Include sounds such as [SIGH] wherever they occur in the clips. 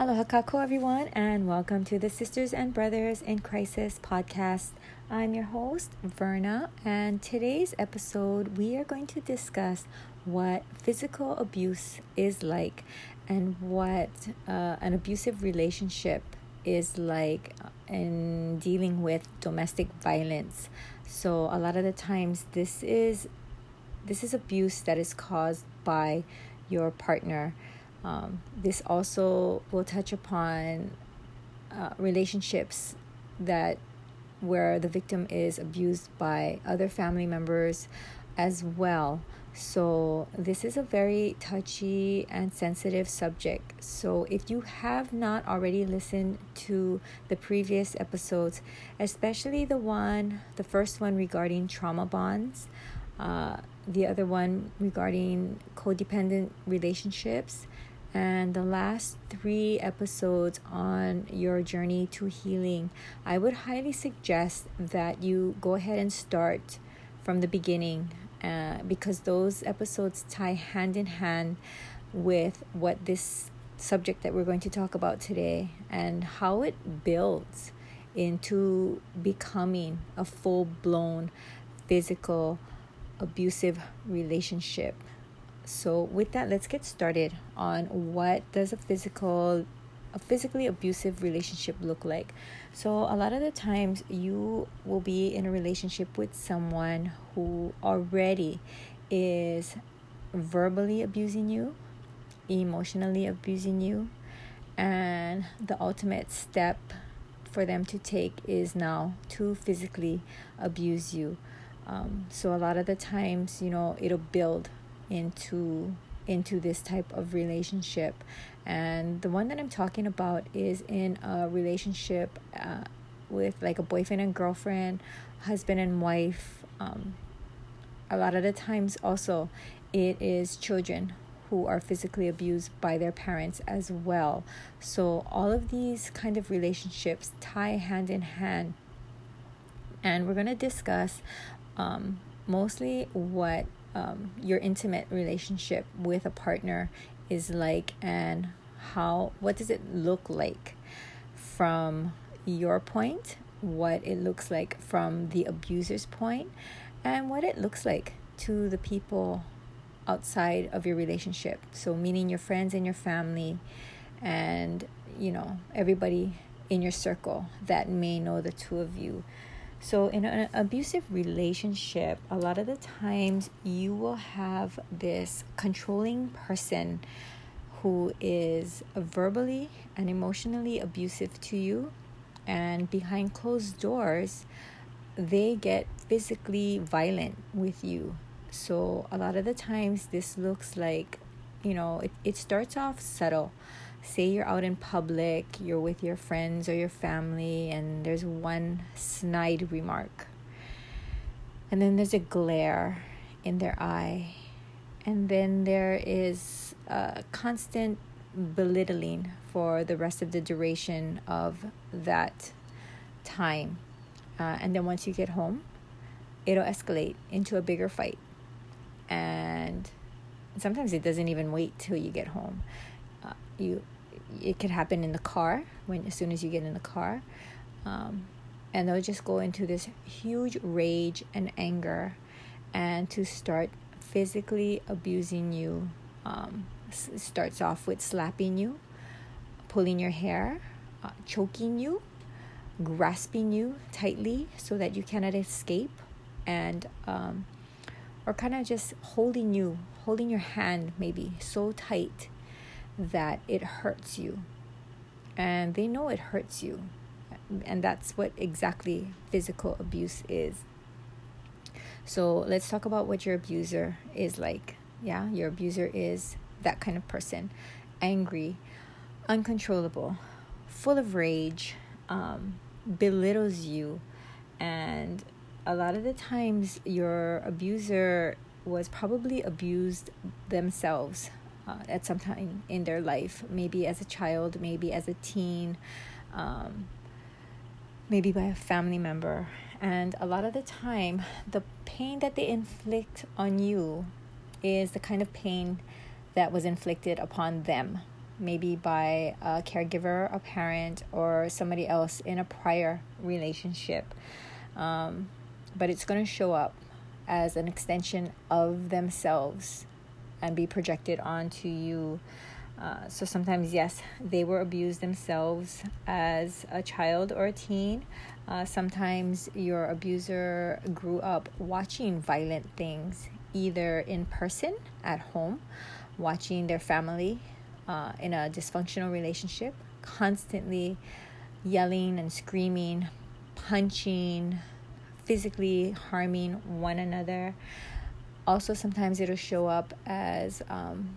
Aloha kakou, everyone, and welcome to the Sisters and Brothers in Crisis podcast. I'm your host, Verna, and today's episode we are going to discuss what physical abuse is like and what uh, an abusive relationship is like in dealing with domestic violence. So a lot of the times this is this is abuse that is caused by your partner um, this also will touch upon uh, relationships that where the victim is abused by other family members as well. So, this is a very touchy and sensitive subject. So, if you have not already listened to the previous episodes, especially the one, the first one regarding trauma bonds, uh, the other one regarding codependent relationships, and the last three episodes on your journey to healing, I would highly suggest that you go ahead and start from the beginning uh, because those episodes tie hand in hand with what this subject that we're going to talk about today and how it builds into becoming a full blown physical abusive relationship so with that let's get started on what does a physical a physically abusive relationship look like. So a lot of the times you will be in a relationship with someone who already is verbally abusing you emotionally abusing you and the ultimate step for them to take is now to physically abuse you. Um, so a lot of the times you know it'll build into into this type of relationship. And the one that i'm talking about is in a relationship uh, with like a boyfriend and girlfriend husband and wife um, a lot of the times also it is children who are physically abused by their parents as well. So all of these kind of relationships tie hand in hand. And we're going to discuss um, mostly what um, your intimate relationship with a partner is like and how what does it look like from your point what it looks like from the abuser's point and what it looks like to the people outside of your relationship? So meaning your friends and your family and you know everybody in your circle that may know the two of you so, in an abusive relationship, a lot of the times you will have this controlling person who is verbally and emotionally abusive to you, and behind closed doors, they get physically violent with you. So, a lot of the times, this looks like you know, it, it starts off subtle say you're out in public, you're with your friends or your family, and there's one snide remark. And then there's a glare in their eye. And then there is a constant belittling for the rest of the duration of that time. Uh, and then once you get home, it'll escalate into a bigger fight. And sometimes it doesn't even wait till you get home you it could happen in the car when as soon as you get in the car. Um, and they'll just go into this huge rage and anger and to start physically abusing you. Um, starts off with slapping you pulling your hair uh, choking you grasping you tightly so that you cannot escape and um, or kind of just holding you holding your hand maybe so tight that it hurts you. And they know it hurts you. And that's what exactly physical abuse is. So let's talk about what your abuser is like. Yeah, your abuser is that kind of person angry, uncontrollable, full of rage, um, belittles you, and a lot of the times your abuser was probably abused themselves uh, at some time in their life, maybe as a child, maybe as a teen, um, maybe by a family member. And a lot of the time, the pain that they inflict on you is the kind of pain that was inflicted upon them maybe by a caregiver, a parent, or somebody else in a prior relationship. Um, but it's going to show up as an extension of themselves and be projected onto you. Uh, so sometimes, yes, they were abused themselves as a child or a teen. Uh, sometimes your abuser grew up watching violent things, either in person at home, watching their family uh, in a dysfunctional relationship, constantly yelling and screaming, punching, physically harming one another. Also, sometimes it'll show up as um,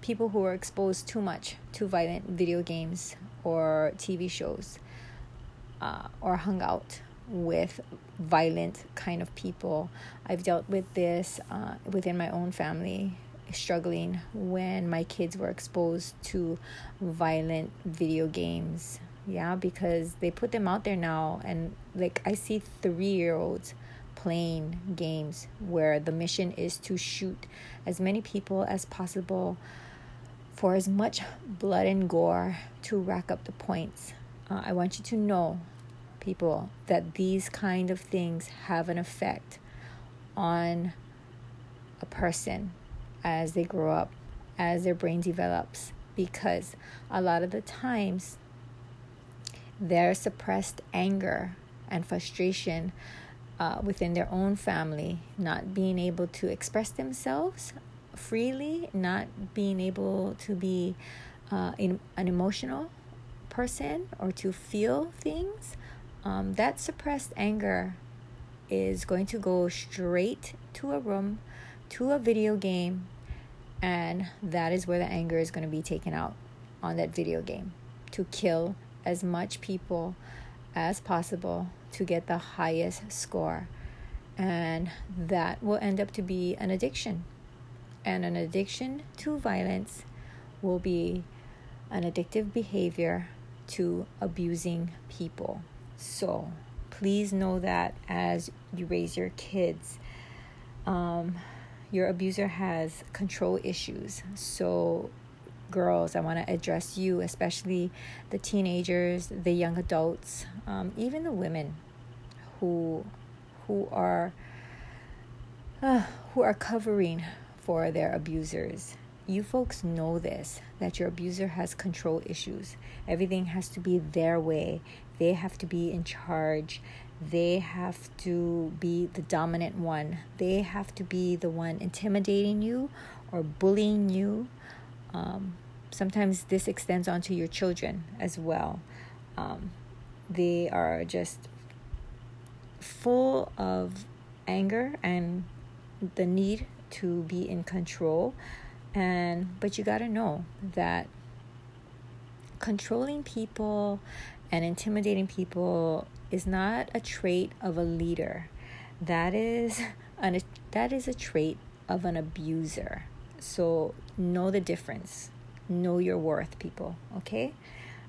people who are exposed too much to violent video games or TV shows uh, or hung out with violent kind of people. I've dealt with this uh, within my own family, struggling when my kids were exposed to violent video games. Yeah, because they put them out there now, and like I see three year olds playing games where the mission is to shoot as many people as possible for as much blood and gore to rack up the points. Uh, I want you to know, people, that these kind of things have an effect on a person as they grow up, as their brain develops, because a lot of the times their suppressed anger and frustration uh, within their own family, not being able to express themselves freely, not being able to be uh, in, an emotional person or to feel things, um, that suppressed anger is going to go straight to a room, to a video game, and that is where the anger is going to be taken out on that video game to kill as much people as possible to get the highest score. And that will end up to be an addiction. And an addiction to violence will be an addictive behavior to abusing people. So please know that as you raise your kids, um, your abuser has control issues. So girls, I want to address you, especially the teenagers, the young adults, um, even the women who who are uh, who are covering for their abusers. You folks know this that your abuser has control issues. Everything has to be their way. They have to be in charge. They have to be the dominant one. They have to be the one intimidating you or bullying you um, sometimes this extends onto your children as well. Um, they are just full of anger and the need to be in control. And but you got to know that controlling people and intimidating people is not a trait of a leader. That is an that is a trait of an abuser so know the difference. Know your worth, people. Okay?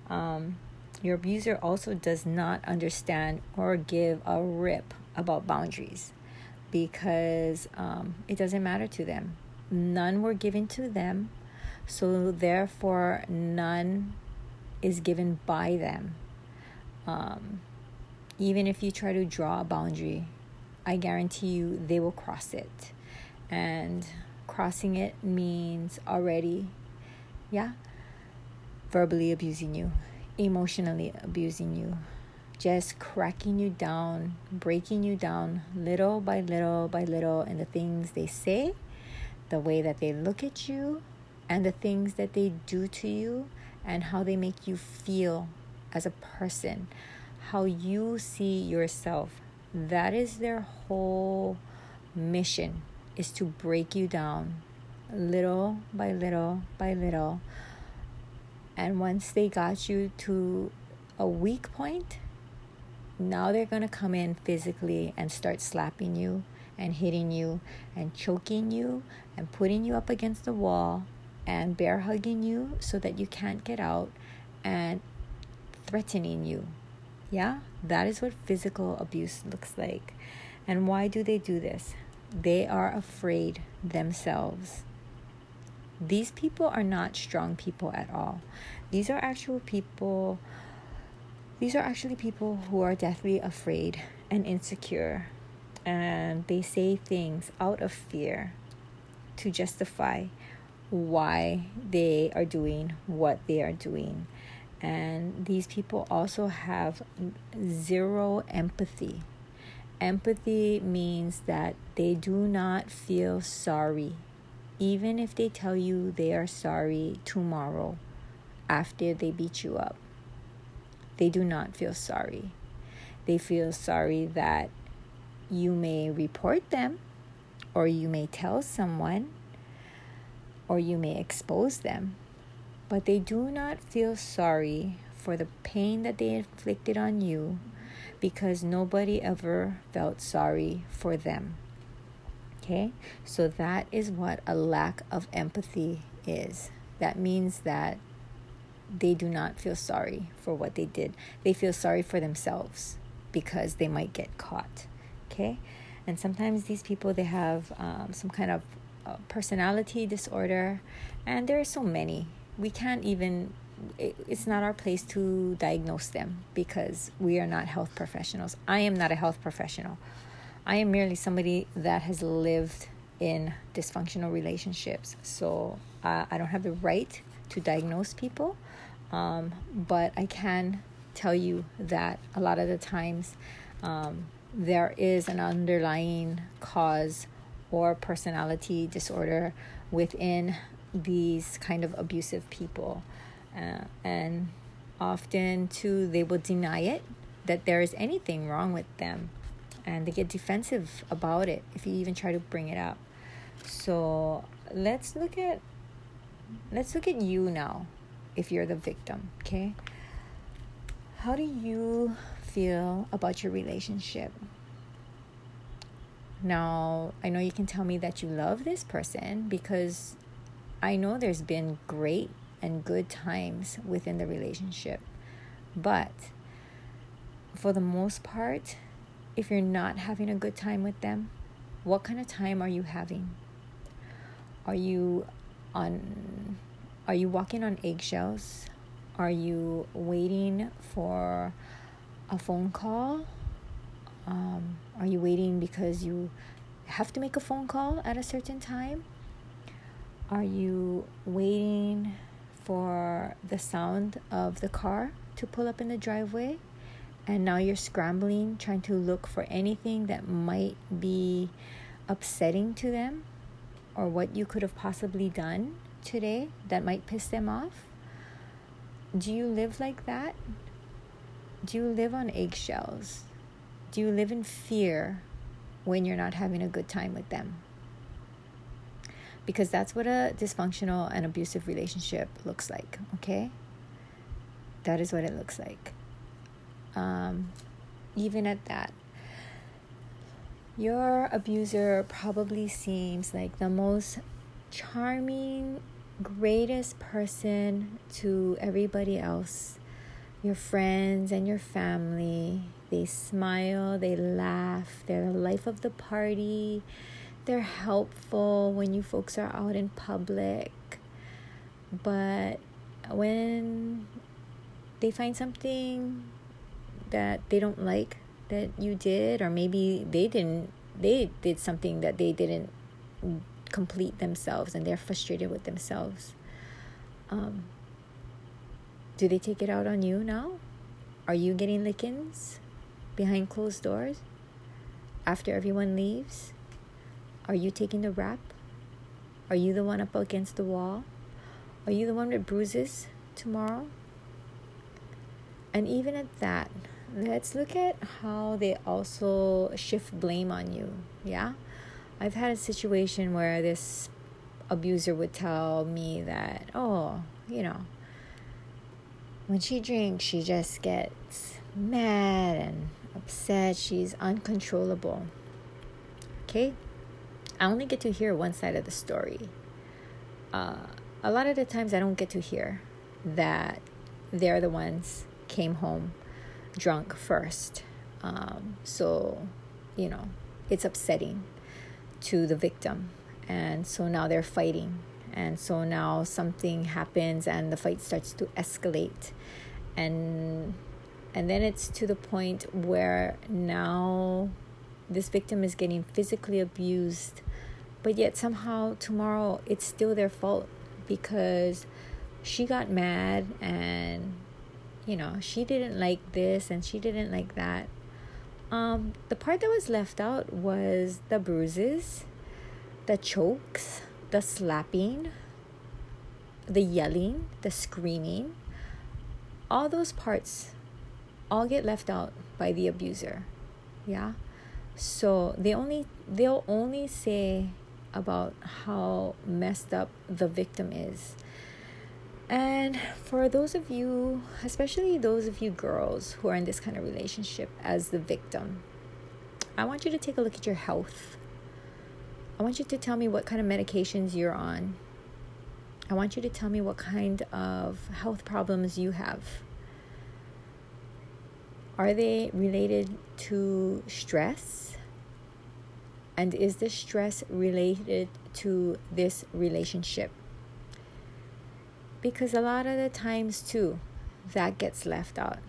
Um, your abuser also does not understand or give a rip about boundaries because um, it doesn't matter to them. None were given to them, so therefore, none is given by them. Um, even if you try to draw a boundary, I guarantee you they will cross it. And crossing it means already, yeah, verbally abusing you, emotionally abusing you, just cracking you down, breaking you down little by little by little and the things they say, the way that they look at you, and the things that they do to you, and how they make you feel as a person, how you see yourself. That is their whole mission is to break you down little by little by little. And once they got you to a weak point, now they're going to come in physically and start slapping you and hitting you and choking you and putting you up against the wall and bear hugging you so that you can't get out and threatening you. Yeah, that is what physical abuse looks like. And why do they do this? They are afraid themselves. These people are not strong people at all. These are actual people these are actually people who are deathly afraid and insecure and they say things out of fear to justify why they are doing what they are doing. And these people also have zero empathy. Empathy means that they do not feel sorry, even if they tell you they are sorry tomorrow after they beat you up. They do not feel sorry. They feel sorry that you may report them, or you may tell someone, or you may expose them, but they do not feel sorry for the pain that they inflicted on you because nobody ever felt sorry for them. Okay, so that is what a lack of empathy is. That means that they do not feel sorry for what they did, they feel sorry for themselves because they might get caught. Okay? And sometimes these people they have um, some kind of uh, personality disorder and there are so many. We can't even it, it's not our place to diagnose them because we are not health professionals. I am not a health professional. I am merely somebody that has lived in dysfunctional relationships. So uh, i don't have the right to diagnose people um, but i can tell you that a lot of the times um, there is an underlying cause or personality disorder within these kind of abusive people. Uh, and often, too, they will deny it that there is anything wrong with them. And they get defensive about it if you even try to bring it up. So let's look at let's look at you now if you're the victim, okay? How do you feel about your relationship. Now, I know you can tell me that you love this person because I know there's been great and good times within the relationship. But for the most part, if you're not having a good time with them, what kind of time are you having? Are you on are you walking on eggshells? Are you waiting for a phone call? Um, are you waiting because you have to make a phone call at a certain time? Are you waiting for the sound of the car to pull up in the driveway? And now you're scrambling, trying to look for anything that might be upsetting to them or what you could have possibly done today that might piss them off? Do you live like that? Do you live on eggshells? Do you live in fear when you're not having a good time with them? Because that's what a dysfunctional and abusive relationship looks like, okay? That is what it looks like. Um, even at that, your abuser probably seems like the most charming, greatest person to everybody else your friends and your family. They smile, they laugh, they're the life of the party. They're helpful when you folks are out in public. But when they find something that they don't like that you did, or maybe they didn't, they did something that they didn't complete themselves and they're frustrated with themselves. Um, do they take it out on you now? Are you getting lickings behind closed doors after everyone leaves? Are you taking the rap? Are you the one up against the wall? Are you the one with bruises tomorrow? And even at that, let's look at how they also shift blame on you. Yeah? I've had a situation where this abuser would tell me that, oh, you know, when she drinks, she just gets mad and upset. She's uncontrollable. Okay? I only get to hear one side of the story. Uh, a lot of the times, I don't get to hear that they're the ones came home drunk first. Um, so, you know, it's upsetting to the victim. And so now they're fighting and so now something happens and the fight starts to escalate and and then it's to the point where now this victim is getting physically abused but yet somehow tomorrow it's still their fault because she got mad and you know she didn't like this and she didn't like that. Um the part that was left out was the bruises the chokes the slapping the yelling the screaming. All those parts all get left out by the abuser. Yeah? So they only they'll only say about how messed up the victim is and for those of you, especially those of you girls who are in this kind of relationship as the victim, I want you to take a look at your health. I want you to tell me what kind of medications you're on. I want you to tell me what kind of health problems you have. Are they related to stress? And is the stress related to this relationship? because a lot of the times too that gets left out.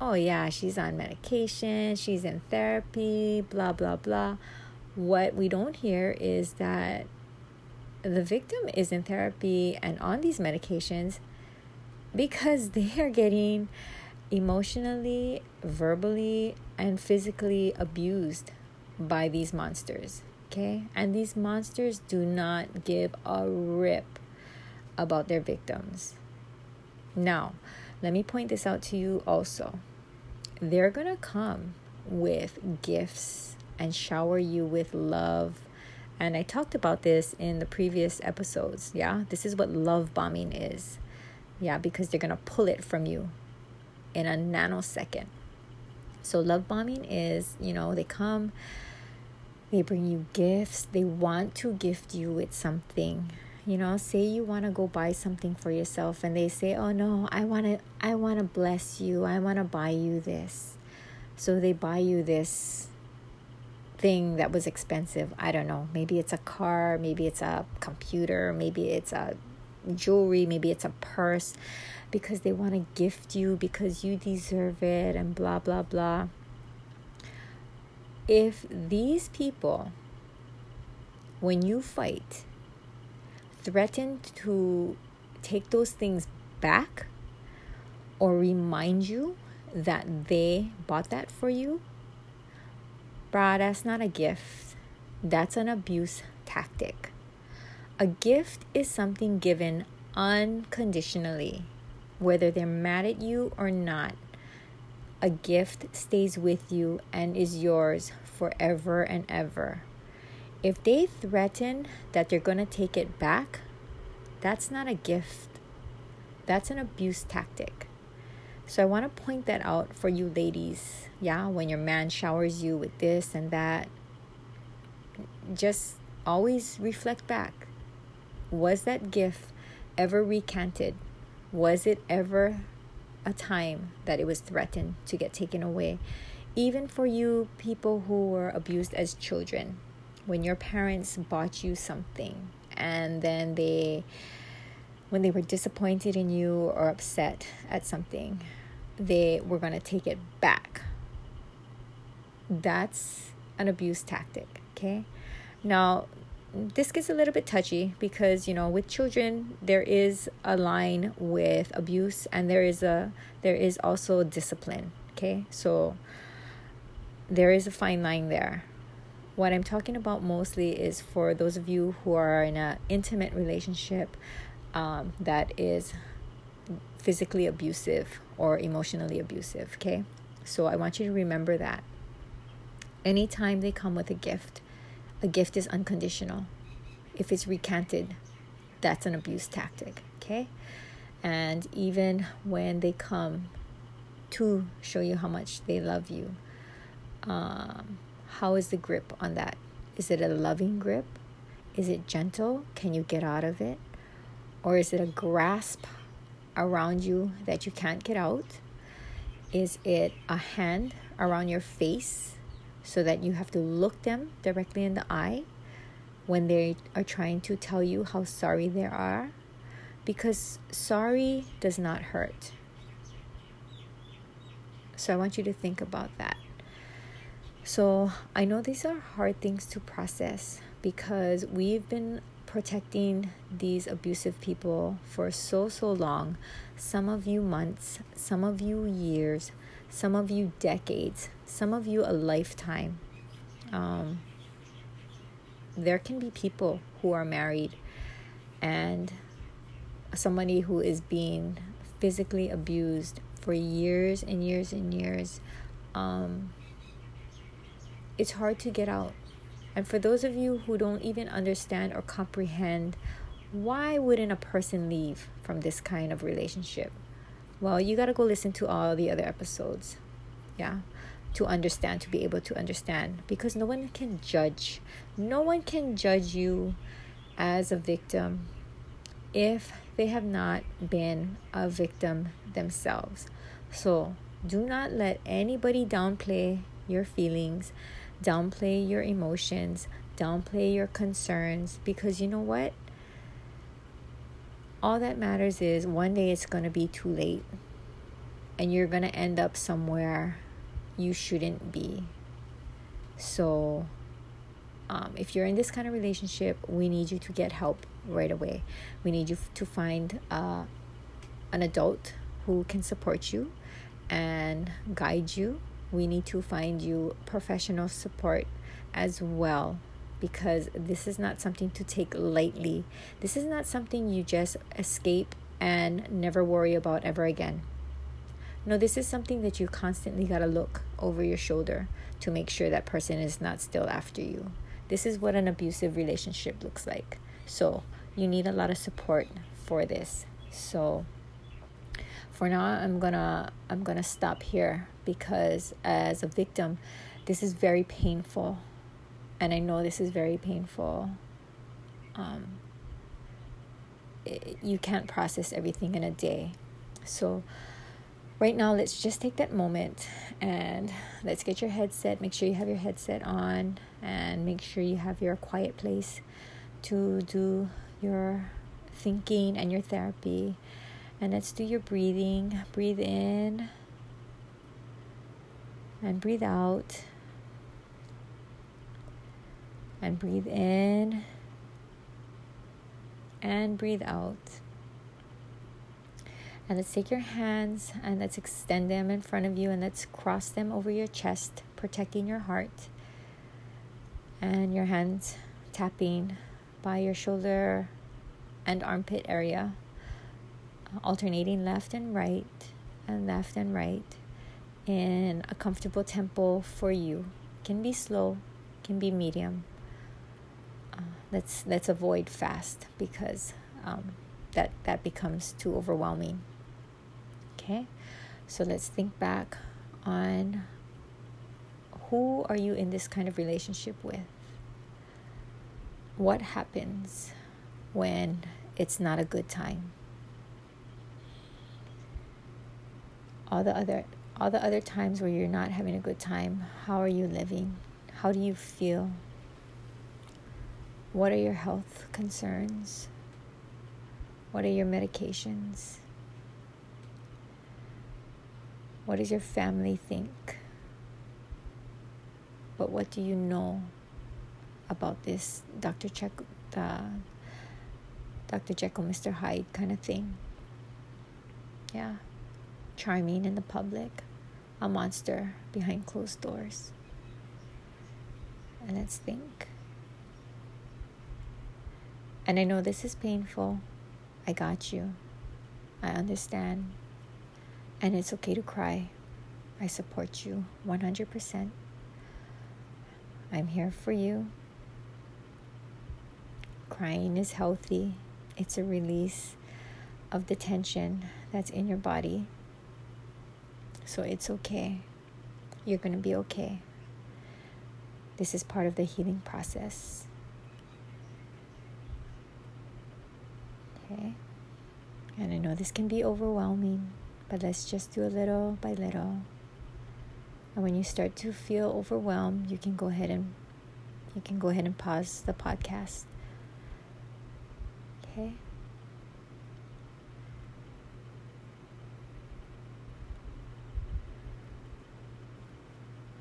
Oh yeah she's on medication she's in therapy blah blah blah. What we don't hear is that the victim is in therapy and on these medications because [LAUGHS] they are getting emotionally verbally and physically abused by these monsters okay and these monsters do not give a rip about their victims. Now, let me point this out to you also. They're going to come with gifts and shower you with love. And I talked about this in the previous episodes. Yeah, this is what love bombing is. Yeah, because they're going to pull it from you in a nanosecond. So, love bombing is, you know, they come, they bring you gifts, they want to gift you with something. You know say you want to go buy something for yourself and they say oh no i want to i want to bless you. I want to buy you this. So they buy you this thing that was expensive. I don't know. Maybe it's a car. Maybe it's a computer. Maybe it's a jewelry. Maybe it's a purse because they want to gift you because you deserve it and blah blah blah if these people when you fight threaten to take those things back or remind you that they bought that for you, bruh, that's not a gift. That's an abuse tactic. A gift is something given unconditionally, whether they're mad at you or not. A gift stays with you and is yours forever and ever. If they threaten that they're going to take it back, that's not a gift. That's an abuse tactic. So I want to point that out for you ladies. Yeah, when your man showers you with this and that, just always reflect back. Was that gift ever recanted? Was it ever a time that it was threatened to get taken away? Even for you people who were abused as children, when your parents bought you something and then they when they were disappointed in you or upset at something they were going to take it back that's an abuse tactic okay now this gets a little bit touchy because you know with children there is a line with abuse and there is a there is also discipline okay so there is a fine line there what I'm talking about mostly is for those of you who are in an intimate relationship um, that is physically abusive or emotionally abusive, okay? So I want you to remember that. Anytime they come with a gift, a gift is unconditional. If it's recanted, that's an abuse tactic, okay? And even when they come to show you how much they love you, um, how is the grip on that? Is it a loving grip? Is it gentle? Can you get out of it? Or is it a grasp around you that you can't get out? Is it a hand around your face so that you have to look them directly in the eye? when they are trying to tell you how sorry they are because sorry does not hurt. So I want you to think about that. So I know these are hard things to process because we've been protecting these abusive people for so, so long. Some of you months, some of you years, some of you decades, some of you a lifetime. Um, there can be people who are married and somebody who is being physically abused for years and years and years. Um, it's hard to get out. And for those of you who don't even understand or comprehend, why wouldn't a person leave from this kind of relationship? Well, you got to go listen to all the other episodes. Yeah to understand, to be able to understand, because no one can judge. No one can judge you as a victim if they have not been a victim themselves. So do not let anybody downplay your feelings, downplay your emotions, downplay your concerns, because you know what? All that matters is one day it's going to be too late and you're going to end up somewhere you shouldn't be. So, um, if you're in this kind of relationship, we need you to get help right away. We need you to find uh, an adult who can support you and guide you. We need to find you professional support as well because this is not something to take lightly. This is not something you just escape and never worry about ever again. No, this is something that you constantly got to look over your shoulder to make sure that person is not still after you. This is what an abusive relationship looks like. So, you need a lot of support for this. So, for now I'm going to I'm going to stop here because as a victim, this is very painful. And I know this is very painful. Um, you can't process everything in a day. So, right now let's just take that moment and let's get your headset. Make sure you have your headset on and make sure you have your quiet place to do your thinking and your therapy. And let's do your breathing. Breathe in and breathe out. And breathe in and breathe out and let's take your hands and let's extend them in front of you and let's cross them over your chest, protecting your heart. And your hands tapping by your shoulder and armpit area, alternating left and right and left and right in a comfortable tempo for you. Can be slow, can be medium. Uh, let's let's avoid fast because um, that that becomes too overwhelming. Okay, so let's think back on who are you in this kind of relationship with? What happens when it's not a good time? All the other all the other times where you're not having a good time, how are you living? How do you feel? What are your health concerns? What are your medications? What does your family think? But what do you know about this Dr. Check, uh, Dr. Jekyll, Mr. Hyde kind of thing? Yeah, charming in the public, a monster behind closed doors. And let's think. And I know this is painful. I got you. I understand. And it's okay to cry. I support you 100%. I'm here for you. Crying is healthy, it's a release of the tension that's in your body. So it's okay. You're going to be okay. This is part of the healing process. Okay? And I know this can be overwhelming. But let's just do a little by little. And when you start to feel overwhelmed, you can go ahead and you can go ahead and pause the podcast. Okay.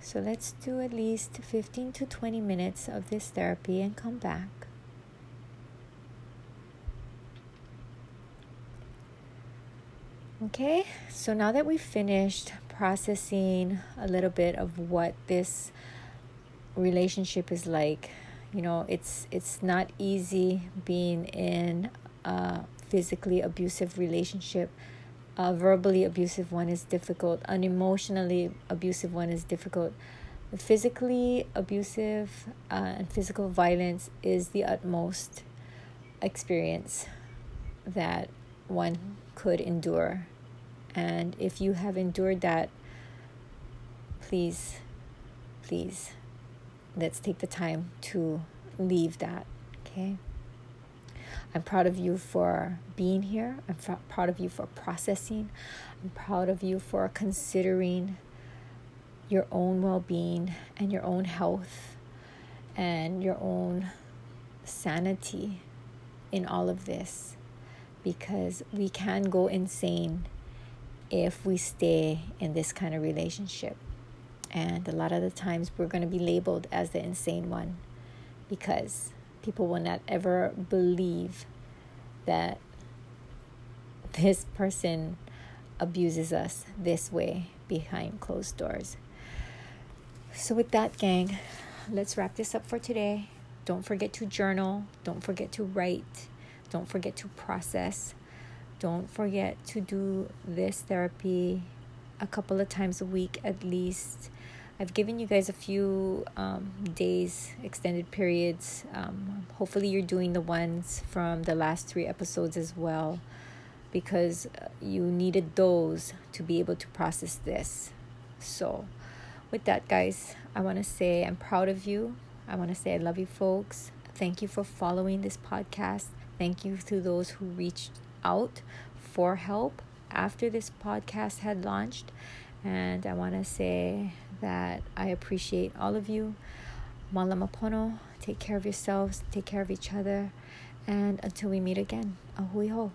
So let's do at least 15 to 20 minutes of this therapy and come back. Okay, so now that we've finished processing a little bit of what this relationship is like, you know, it's it's not easy being in a physically abusive relationship. A verbally abusive one is difficult. An emotionally abusive one is difficult. Physically abusive uh, and physical violence is the utmost experience that one could endure and if you have endured that please please let's take the time to leave that okay I'm proud of you for being here. I'm f- proud of you for processing. I'm proud of you for considering your own well being and your own health and your own sanity in all of this because we can go insane if we stay in this kind of relationship. And a lot of the times we're going to be labeled as the insane one because people will not ever believe that this person abuses us this way behind closed doors. So, with that, gang, let's wrap this up for today. Don't forget to journal, don't forget to write, don't forget to process, don't forget to do this therapy a couple of times a week at least I've given you guys a few um, days, extended periods. Um, hopefully, you're doing the ones from the last three episodes as well, because uh, you needed those to be able to process this. So, with that, guys, I want to say I'm proud of you. I want to say I love you, folks. Thank you for following this podcast. Thank you to those who reached out for help after this podcast had launched. And I want to say that I appreciate all of you. Malama pono, take care of yourselves, take care of each other, and until we meet again, a hui hou.